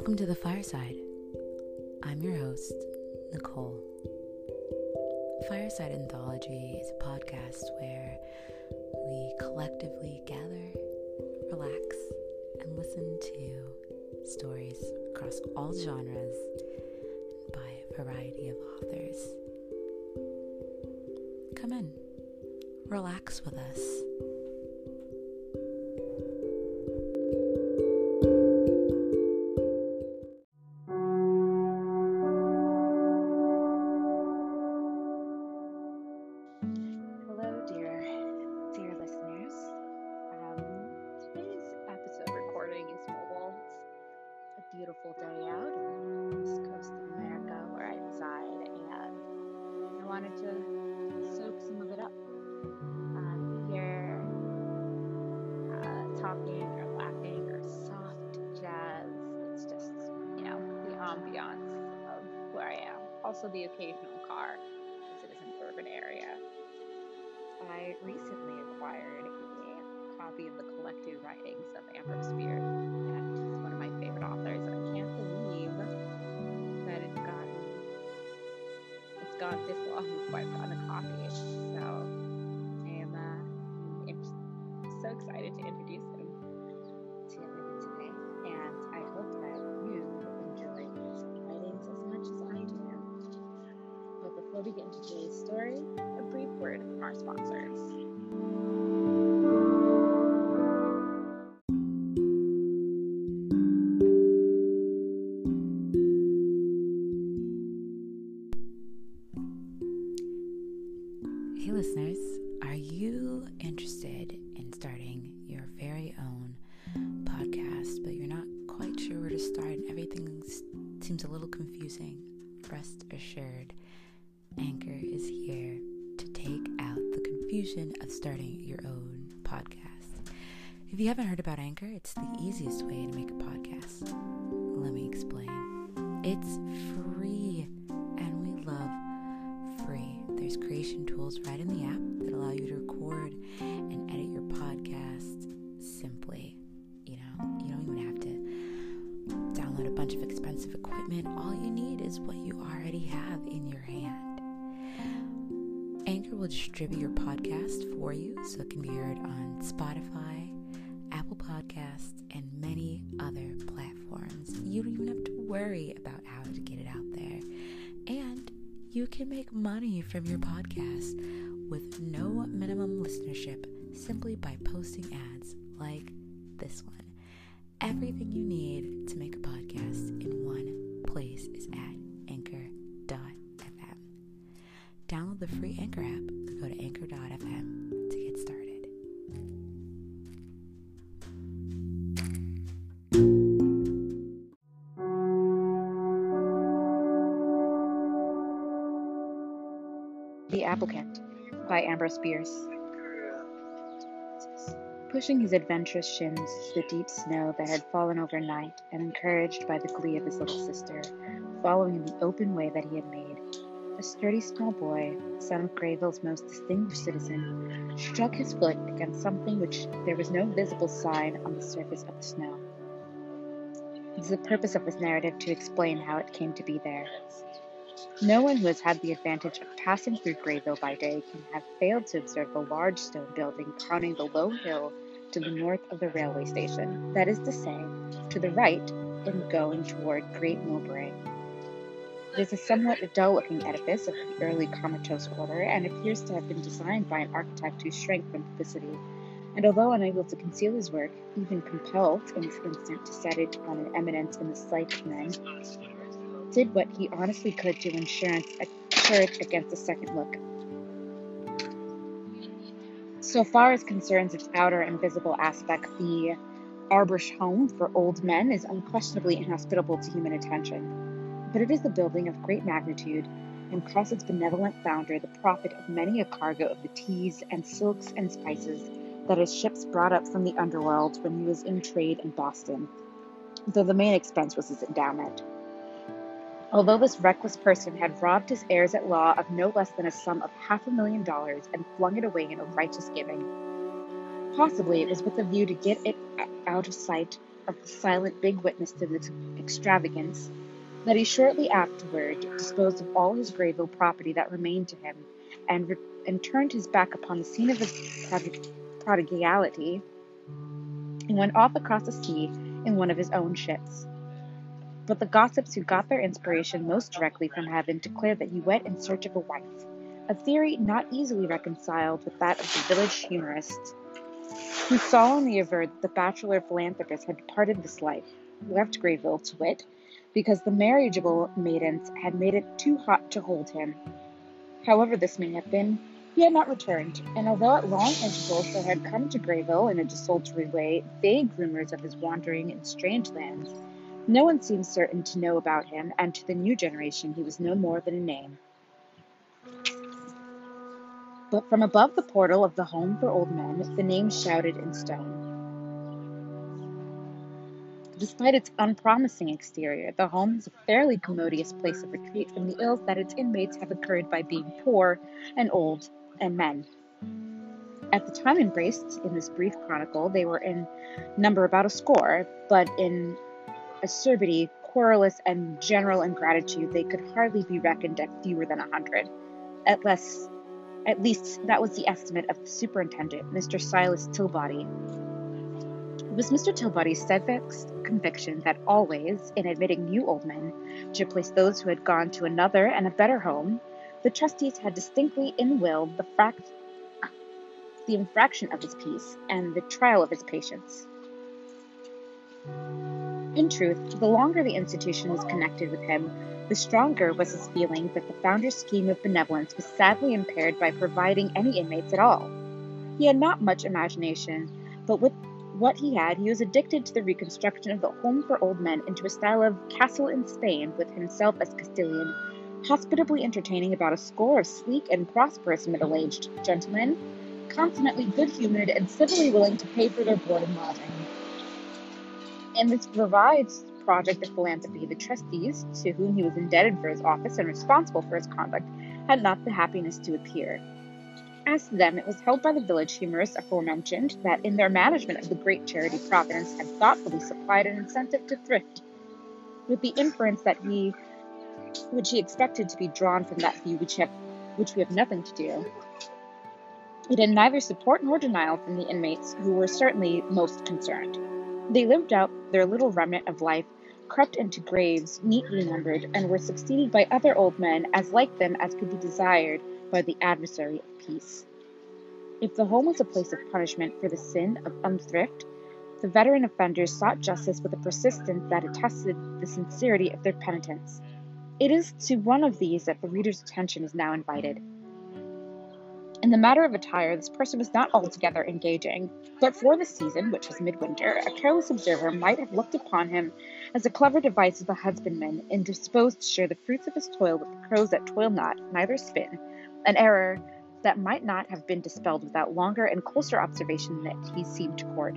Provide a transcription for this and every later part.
Welcome to the fireside. I'm your host, Nicole. Fireside Anthology is a podcast where we collectively gather, relax, and listen to stories across all genres by a variety of authors. Come in, relax with us. Also, the occasional car, because it is an urban area. I recently acquired a copy of the collected writings of Ambrose Bierce, and she's one of my favorite authors, I can't believe that it's gotten it's gone this long before I've a copy. So I am uh, I'm so excited to introduce him listeners, are you interested in starting your very own podcast, but you're not quite sure where to start and everything seems a little confusing? Rest assured, Anchor is here to take out the confusion of starting your own podcast. If you haven't heard about Anchor, it's the easiest way to make a podcast. Let me explain. It's free, creation tools right in the app that allow you to record and edit your podcast simply. You know, you don't even have to download a bunch of expensive equipment. All you need is what you already have in your hand. Anchor will distribute your podcast for you so it can be heard on Spotify, Apple Podcasts, and many other platforms. You don't even have to worry about how to get it out you can make money from your podcast with no minimum listenership simply by posting ads like this one. Everything you need to make a podcast in one place is at anchor.fm. Download the free Anchor app go to anchor.fm Applicant by Ambrose Bierce. Pushing his adventurous shins through the deep snow that had fallen overnight, and encouraged by the glee of his little sister, following in the open way that he had made, a sturdy small boy, son of Grayville's most distinguished citizen, struck his foot against something which there was no visible sign on the surface of the snow. It is the purpose of this narrative to explain how it came to be there. No one who has had the advantage of passing through Grayville by day can have failed to observe the large stone building crowning the low hill to the north of the railway station, that is to say, to the right in going toward Great Mowbray. It is a somewhat dull looking edifice of the early comatose order, and appears to have been designed by an architect who shrank from publicity, and although unable to conceal his work, even compelled in this instant to set it on an eminence in the sight of men, did what he honestly could to ensure it against a second look. So far as concerns its outer and visible aspect, the Abersush Home for Old Men is unquestionably inhospitable to human attention but it is a building of great magnitude, and cost its benevolent founder the profit of many a cargo of the teas and silks and spices that his ships brought up from the underworld when he was in trade in Boston, though the main expense was his endowment. Although this reckless person had robbed his heirs at law of no less than a sum of half a million dollars and flung it away in a righteous giving, possibly it was with a view to get it out of sight of the silent big witness to this extravagance that he shortly afterward disposed of all his Grayville property that remained to him, and, re- and turned his back upon the scene of his prodig- prodigality, and went off across the sea in one of his own ships. But the gossips who got their inspiration most directly from heaven declared that he went in search of a wife, a theory not easily reconciled with that of the village humorists, who solemnly averred that the bachelor philanthropist had departed this life, left Grayville, to wit, because the marriageable maidens had made it too hot to hold him. However this may have been, he had not returned, and although at long intervals there had come to Grayville in a desultory way vague rumors of his wandering in strange lands, no one seemed certain to know about him, and to the new generation he was no more than a name. But from above the portal of the home for old men, the name shouted in stone. Despite its unpromising exterior, the home is a fairly commodious place of retreat from the ills that its inmates have incurred by being poor and old and men. At the time embraced in this brief chronicle, they were in number about a score, but in acerbity, querulous, and general ingratitude, they could hardly be reckoned at fewer than a hundred. At less, at least that was the estimate of the superintendent, Mr. Silas Tilbody, it was Mr. Tilbody's steadfast conviction that always, in admitting new old men to replace those who had gone to another and a better home, the trustees had distinctly in will the, fract- the infraction of his peace and the trial of his patience. In truth, the longer the institution was connected with him, the stronger was his feeling that the founder's scheme of benevolence was sadly impaired by providing any inmates at all. He had not much imagination, but with what he had, he was addicted to the reconstruction of the home for old men into a style of castle in Spain, with himself as Castilian, hospitably entertaining about a score of sleek and prosperous middle aged gentlemen, consummately good humored and civilly willing to pay for their board and lodging. In this revised project of philanthropy, the trustees, to whom he was indebted for his office and responsible for his conduct, had not the happiness to appear. As to them, it was held by the village humorists aforementioned that in their management of the great charity Providence had thoughtfully supplied an incentive to thrift, with the inference that he, which he expected to be drawn from that view which, have, which we have nothing to do. It had neither support nor denial from the inmates, who were certainly most concerned. They lived out their little remnant of life, crept into graves neatly numbered, and were succeeded by other old men as like them as could be desired by the adversary of peace. If the home was a place of punishment for the sin of unthrift, the veteran offenders sought justice with a persistence that attested the sincerity of their penitence. It is to one of these that the reader's attention is now invited. In the matter of attire, this person was not altogether engaging, but for the season, which was midwinter, a careless observer might have looked upon him as a clever device of the husbandman, and disposed to share the fruits of his toil with the crows that toil not, neither spin, an error that might not have been dispelled without longer and closer observation than he seemed to court.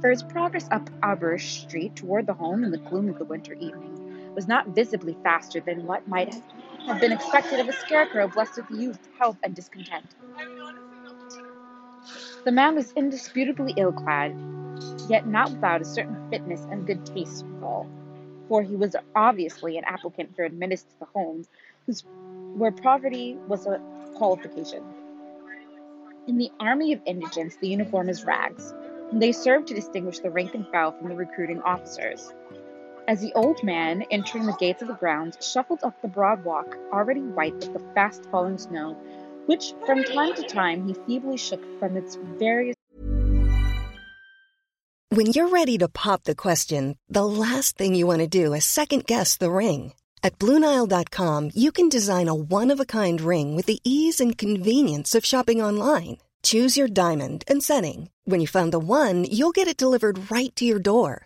For his progress up Abersush Street toward the home in the gloom of the winter evening was not visibly faster than what might have been expected of a scarecrow blessed with youth, health, and discontent. The man was indisputably ill clad, yet not without a certain fitness and good taste withal, for he was obviously an applicant for admittance to the home whose, where poverty was a qualification. In the army of indigents, the uniform is rags, and they serve to distinguish the rank and file from the recruiting officers. As the old man, entering the gates of the grounds, shuffled up the broad walk, already white with the fast falling snow, which from time to time he feebly shook from its various. When you're ready to pop the question, the last thing you want to do is second guess the ring. At Bluenile.com, you can design a one of a kind ring with the ease and convenience of shopping online. Choose your diamond and setting. When you find the one, you'll get it delivered right to your door.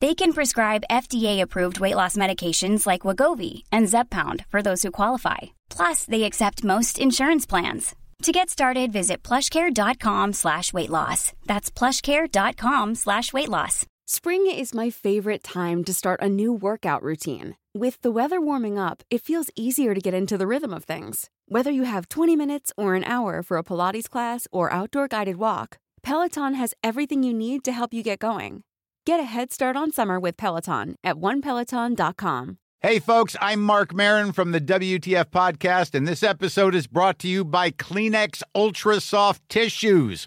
They can prescribe FDA-approved weight loss medications like Wegovy and Zepbound for those who qualify. Plus, they accept most insurance plans. To get started, visit plushcare.com slash weight loss. That's plushcare.com slash weight loss. Spring is my favorite time to start a new workout routine. With the weather warming up, it feels easier to get into the rhythm of things. Whether you have 20 minutes or an hour for a Pilates class or outdoor guided walk, Peloton has everything you need to help you get going. Get a head start on summer with Peloton at onepeloton.com. Hey, folks, I'm Marc Maron from the WTF Podcast, and this episode is brought to you by Kleenex Ultra Soft Tissues,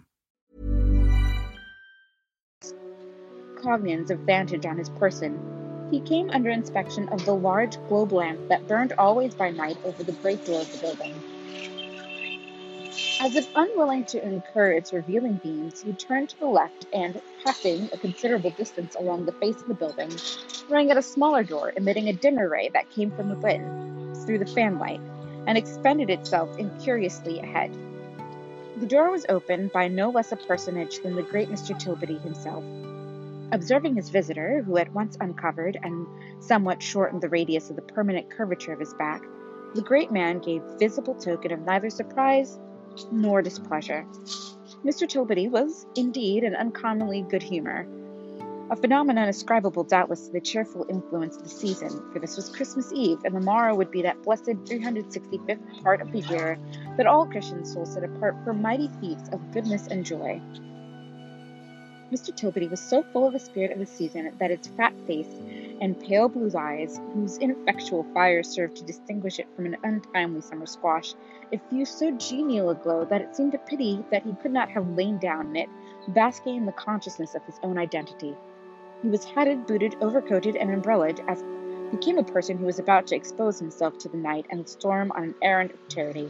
Cognitions of vantage on his person. He came under inspection of the large globe lamp that burned always by night over the great door of the building. As if unwilling to incur its revealing beams, he turned to the left and, passing a considerable distance along the face of the building, rang at a smaller door emitting a dimmer ray that came from within, through the fanlight, and expended itself incuriously ahead. The door was opened by no less a personage than the great Mr. Tilbury himself. Observing his visitor, who at once uncovered and somewhat shortened the radius of the permanent curvature of his back, the great man gave visible token of neither surprise nor displeasure. Mr. Tilbury was indeed in uncommonly good humor, a phenomenon ascribable doubtless to the cheerful influence of the season, for this was Christmas Eve, and the morrow would be that blessed 365th part of the year that all Christian souls set apart for mighty feats of goodness and joy. Mr. Tilbody was so full of the spirit of the season that its fat face and pale blue eyes, whose ineffectual fire served to distinguish it from an untimely summer squash, effused so genial a glow that it seemed a pity that he could not have lain down in it, basking in the consciousness of his own identity. He was hatted, booted, overcoated, and umbrellaed, as became a person who was about to expose himself to the night and the storm on an errand of charity.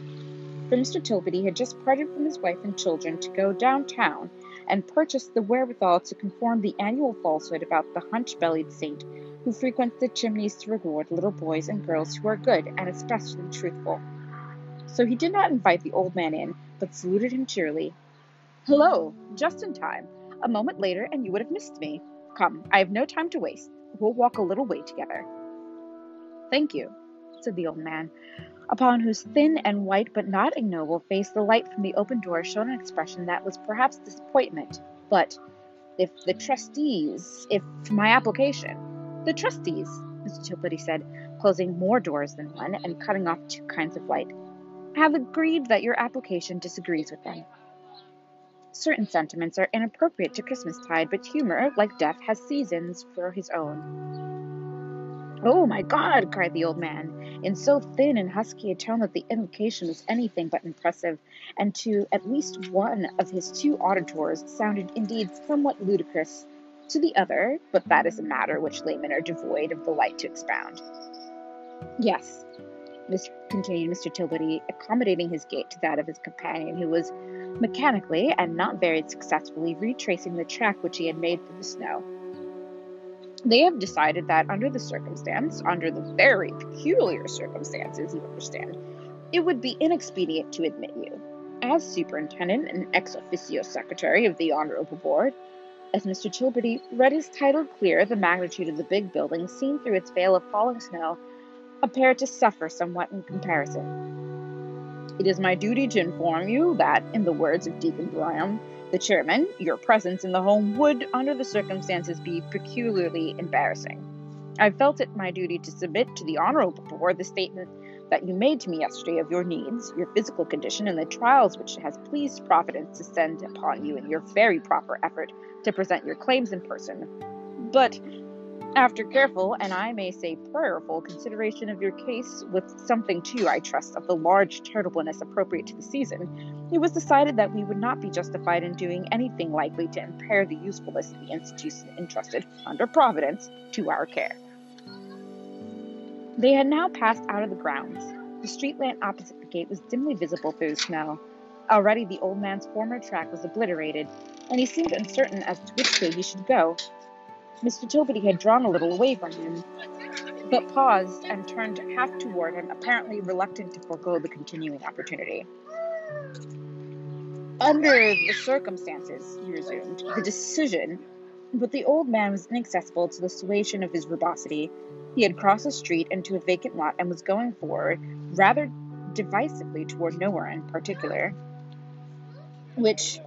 For Mr. Tilbody had just parted from his wife and children to go downtown and purchased the wherewithal to conform the annual falsehood about the hunch bellied saint who frequents the chimneys to reward little boys and girls who are good and especially truthful. So he did not invite the old man in, but saluted him cheerily. Hello, just in time. A moment later, and you would have missed me. Come, I have no time to waste. We'll walk a little way together. Thank you, said the old man, upon whose thin and white but not ignoble face the light from the open door shone an expression that was perhaps disappointment, but if the trustees, if my application. The trustees, Mr. Tilbury said, closing more doors than one and cutting off two kinds of light, have agreed that your application disagrees with them. Certain sentiments are inappropriate to Christmastide, but humor, like death, has seasons for his own. Oh my God! cried the old man, in so thin and husky a tone that the implication was anything but impressive, and to at least one of his two auditors sounded indeed somewhat ludicrous. To the other, but that is a matter which laymen are devoid of the light to expound. Yes, continued Mr. Tilbury, accommodating his gait to that of his companion, who was mechanically and not very successfully retracing the track which he had made through the snow. They have decided that under the circumstance, under the very peculiar circumstances, you understand, it would be inexpedient to admit you. As superintendent and ex officio secretary of the Honorable Board, as Mr. Tilbury read his title clear, the magnitude of the big building, seen through its veil of falling snow, appeared to suffer somewhat in comparison. It is my duty to inform you that, in the words of Deacon Byram, the chairman, your presence in the home would, under the circumstances, be peculiarly embarrassing. I felt it my duty to submit to the honorable board the statement that you made to me yesterday of your needs, your physical condition, and the trials which it has pleased Providence to send upon you in your very proper effort to present your claims in person. But after careful, and I may say prayerful, consideration of your case, with something too, I trust, of the large charitableness appropriate to the season, it was decided that we would not be justified in doing anything likely to impair the usefulness of the institution entrusted, under Providence, to our care. They had now passed out of the grounds. The street lamp opposite the gate was dimly visible through the snow. Already the old man's former track was obliterated, and he seemed uncertain as to which way he should go. Mr. Tilbury had drawn a little away from him, but paused and turned half toward him, apparently reluctant to forego the continuing opportunity. Under the circumstances, he resumed, the decision, but the old man was inaccessible to the suasion of his verbosity. He had crossed the street into a vacant lot and was going forward, rather divisively toward nowhere in particular, which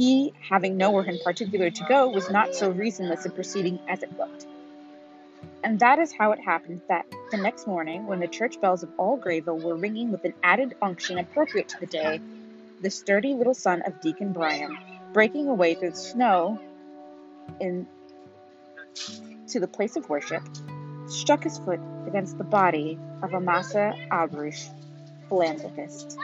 he, having nowhere in particular to go, was not so reasonless in proceeding as it looked. And that is how it happened that the next morning, when the church bells of all Grayville were ringing with an added unction appropriate to the day, the sturdy little son of Deacon Bryan, breaking away through the snow in to the place of worship, struck his foot against the body of Amasa Albrecht, philanthropist.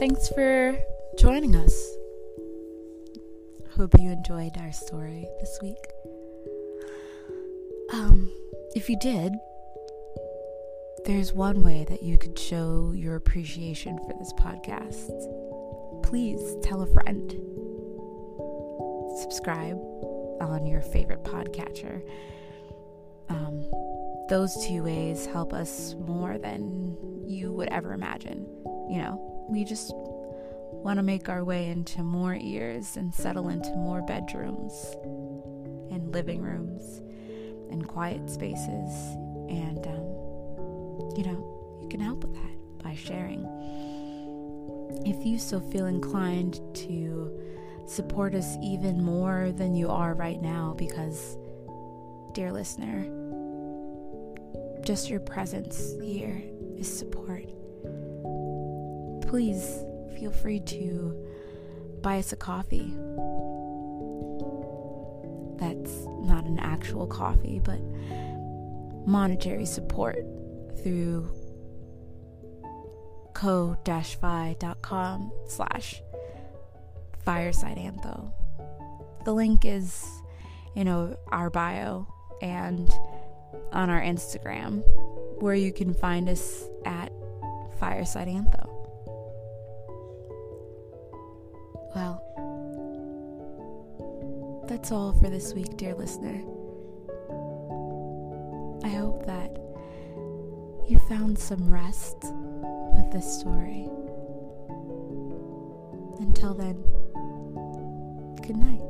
Thanks for joining us. Hope you enjoyed our story this week. Um, if you did, there's one way that you could show your appreciation for this podcast. Please tell a friend. Subscribe on your favorite podcatcher. Um, those two ways help us more than you would ever imagine. You know, we just want to make our way into more ears and settle into more bedrooms and living rooms and quiet spaces. And, um, you know, you can help with that by sharing. If you so feel inclined to support us even more than you are right now, because, dear listener, just your presence here is support please feel free to buy us a coffee. That's not an actual coffee, but monetary support through ko-fi.com slash fireside antho. The link is in our bio and on our Instagram, where you can find us at fireside antho. That's all for this week, dear listener. I hope that you found some rest with this story. Until then, good night.